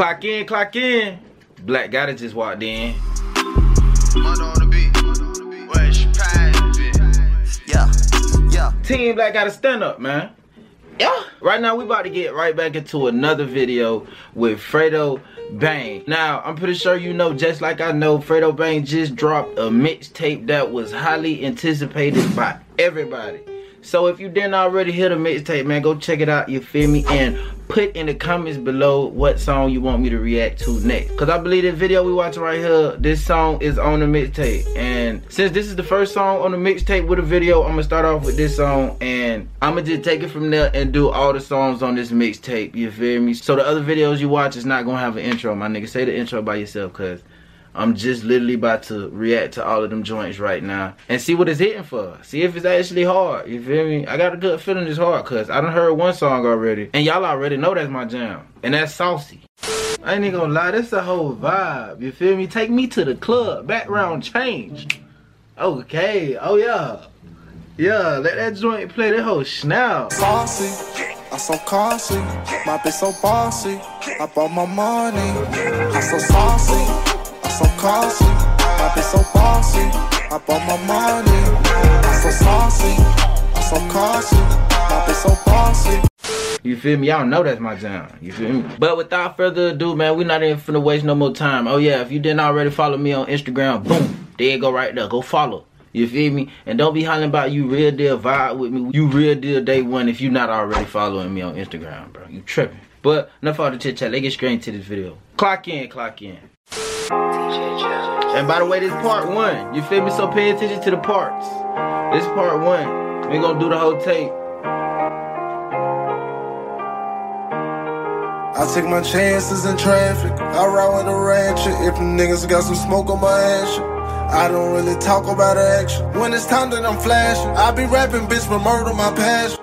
Clock in, clock in. Black Gotti just walked in. Yeah, yeah. Team Black Gotti stand up, man. Yeah. Right now we about to get right back into another video with Fredo Bang. Now, I'm pretty sure you know, just like I know, Fredo Bang just dropped a mixtape that was highly anticipated by everybody. So if you didn't already hear the mixtape, man, go check it out, you feel me? And put in the comments below what song you want me to react to next. Cause I believe the video we watching right here, this song is on the mixtape. And since this is the first song on the mixtape with a video, I'm gonna start off with this song and I'm gonna just take it from there and do all the songs on this mixtape, you feel me? So the other videos you watch is not gonna have an intro, my nigga. Say the intro by yourself, cause I'm just literally about to react to all of them joints right now and see what it's hitting for. See if it's actually hard. You feel me? I got a good feeling it's hard because I done heard one song already and y'all already know that's my jam. And that's saucy. I ain't even gonna lie, that's the whole vibe. You feel me? Take me to the club. Background change. Okay. Oh yeah. Yeah, let that joint play that whole snap. Saucy, I'm so classy, my bitch so bossy. I bought my money, I'm so saucy My bitch so bossy. I bought my money. I'm so saucy. I'm so. My bitch so bossy. You feel me? Y'all know that's my jam. You feel me? But without further ado, man, we're not even finna waste no more time. Oh yeah, if you didn't already follow me on Instagram, boom, there you go right there. Go follow. You feel me? And don't be hollering about you real deal vibe with me. You real deal day one if you not already following me on Instagram, bro. You tripping. But enough all the chit chat. Let's get straight into this video. Clock in, clock in. And by the way, this part one. You feel me? So pay attention to the parts. This part one. We gonna do the whole tape. I take my chances in traffic. I ride with a ratchet. If niggas got some smoke on my ass. I don't really talk about action. When it's time that I'm flashing, I be rapping, bitch, but murder my passion.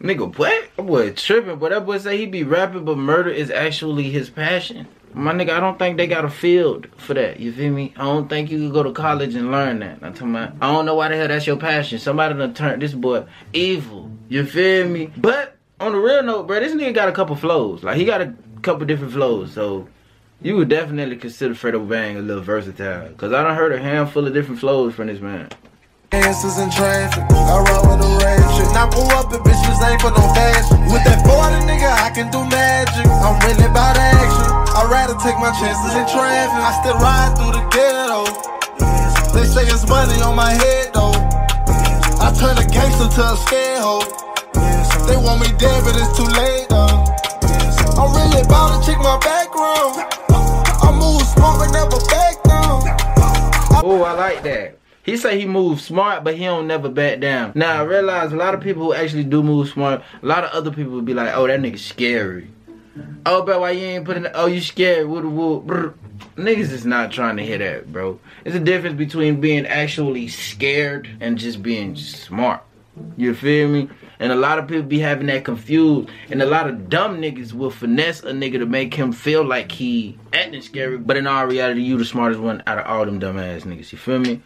Nigga, what? That boy tripping, but that boy say he be rapping, but murder is actually his passion. My nigga, I don't think they got a field for that. You feel me? I don't think you could go to college and learn that. I'm talking about, I don't know why the hell that's your passion. Somebody done turned this boy evil. You feel me? But on the real note, bro, this nigga got a couple flows. Like he got a couple different flows. So you would definitely consider Fredo Bang a little versatile. Cause I done heard a handful of different flows from this man. Answers in traffic. I ride with a ratchet. Now pull up the bitches ain't for no fashion. With that 40 nigga, I can do magic. I'm really about action. I'd rather take my chances in traffic. I still ride through the ghetto. They say it's money on my head though. I turn a gangster to a scarehold. They want me dead, but it's too late though. I'm really about to check my background. I move smart but never back down. Oh, I like that. He say he moves smart, but he don't never back down. Now I realize a lot of people who actually do move smart, a lot of other people would be like, oh, that nigga scary. Oh, but why you ain't putting? Oh, you scared? Woo woo. Niggas is not trying to hear that, bro. It's a difference between being actually scared and just being smart. You feel me? And a lot of people be having that confused. And a lot of dumb niggas will finesse a nigga to make him feel like he acting scary. But in all reality, you the smartest one out of all them dumb ass niggas. You feel me?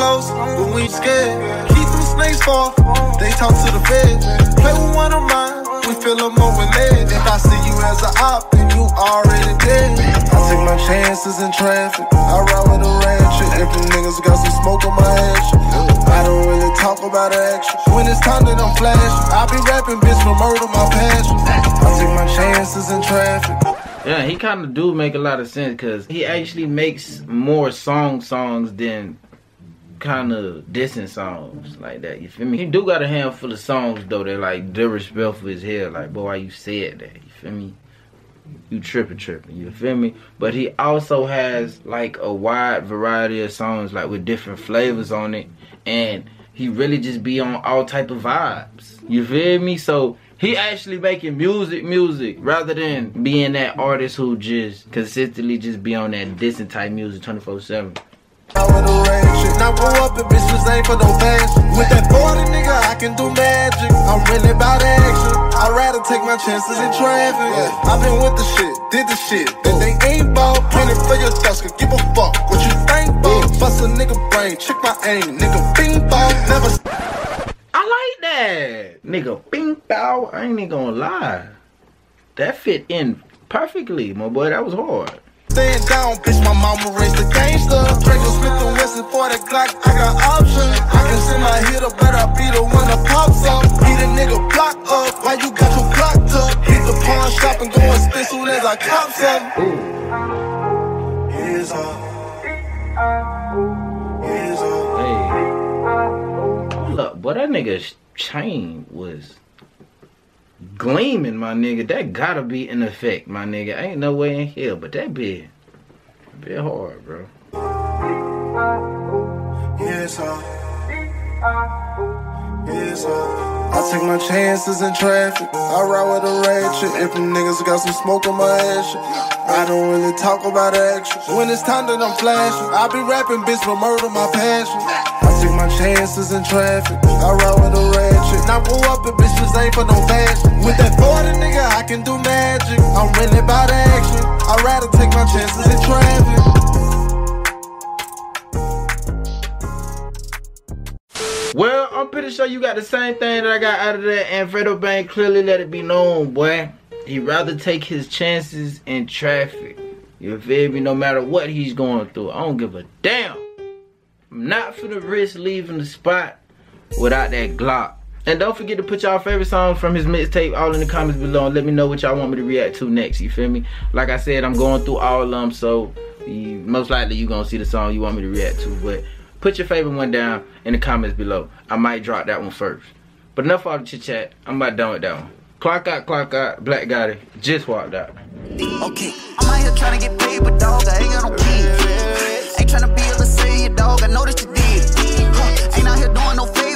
Close, but we scared. Keep them snakes they talk to the. Play with one of mine, we them. If I see you as an op, then you already dead. I take my chances in traffic, I ride with a ratchet. If them niggas got some smoke on my action, I don't really talk about action. When it's time that I'm I be rapping, bitch, for murder my passion. I take my chances in traffic. Yeah, he kind of do make a lot of sense because he actually makes more song songs than kind of distant songs like that. You feel me? He do got a handful of songs though that like disrespectful as hell. Like, boy, why you said that? You feel me? You tripping, tripping. You feel me? But he also has like a wide variety of songs like with different flavors on it, and he really just be on all type of vibes. You feel me? So he actually making music, music, rather than being that artist who just consistently just be on that distant type music 24 7. Now grow up and bitches ain't for no fashion. With that 40 nigga, I can do magic. I'm really about action. I'd rather take my chances in traffic. I've been with the shit, did the shit. That they ain't ball, plenty for your thoughts, could give a fuck what you think, ball. Bust a nigga brain, check my aim, nigga bing ball, never. I like that. Nigga, bing bow. I ain't even gonna lie. That fit in perfectly, my boy. That was hard. Stand down, bitch, my mama raised a gangster. Draco Smith and Wesson for the Glock, I got options. I can send my hitter, but I be the one that pops up. Beat a nigga block up, why you got your clock up? Hit the pawn shop and go and spin soon as I cop some. Here's all. Here's all. Hey. Up, boy, that nigga's chain was gleaming, my nigga. That gotta be an effect, my nigga. Ain't no way in hell, but that bit, bit hard, bro. All. Here's all. I take my chances in traffic. I ride with a ratchet. If them niggas got some smoke on my ass. I don't really talk about action. When it's time that I'm flashing, I be rapping, bitch, for murder my passion. I take my chances in traffic. I ride with a ratchet. Now pull up and bitches ain't for no fashion. With that 40 nigga, I can do magic. I'm really about action. I'd rather take my chances in traffic. Well, I'm pretty sure you got the same thing that I got out of that, and Fredo Bang clearly let it be known, boy. He'd rather take his chances in traffic. You feel me? No matter what he's going through. I don't give a damn. I'm not finna risk leaving the spot without that Glock. And don't forget to put y'all favorite songs from his mixtape all in the comments below and let me know what y'all want me to react to next. You feel me? Like I said, I'm going through all of them, so you, most likely you're gonna see the song you want me to react to. But put your favorite one down in the comments below. I might drop that one first. But enough all the chit chat. I'm about done with that one. Clock out, clock out. Black Gotti just walked out. Okay, I'm out here trying to get paid, but dog, I ain't got no kids. Ain't trying to be say it, dog. I know that you did. Ain't out here doing no favors.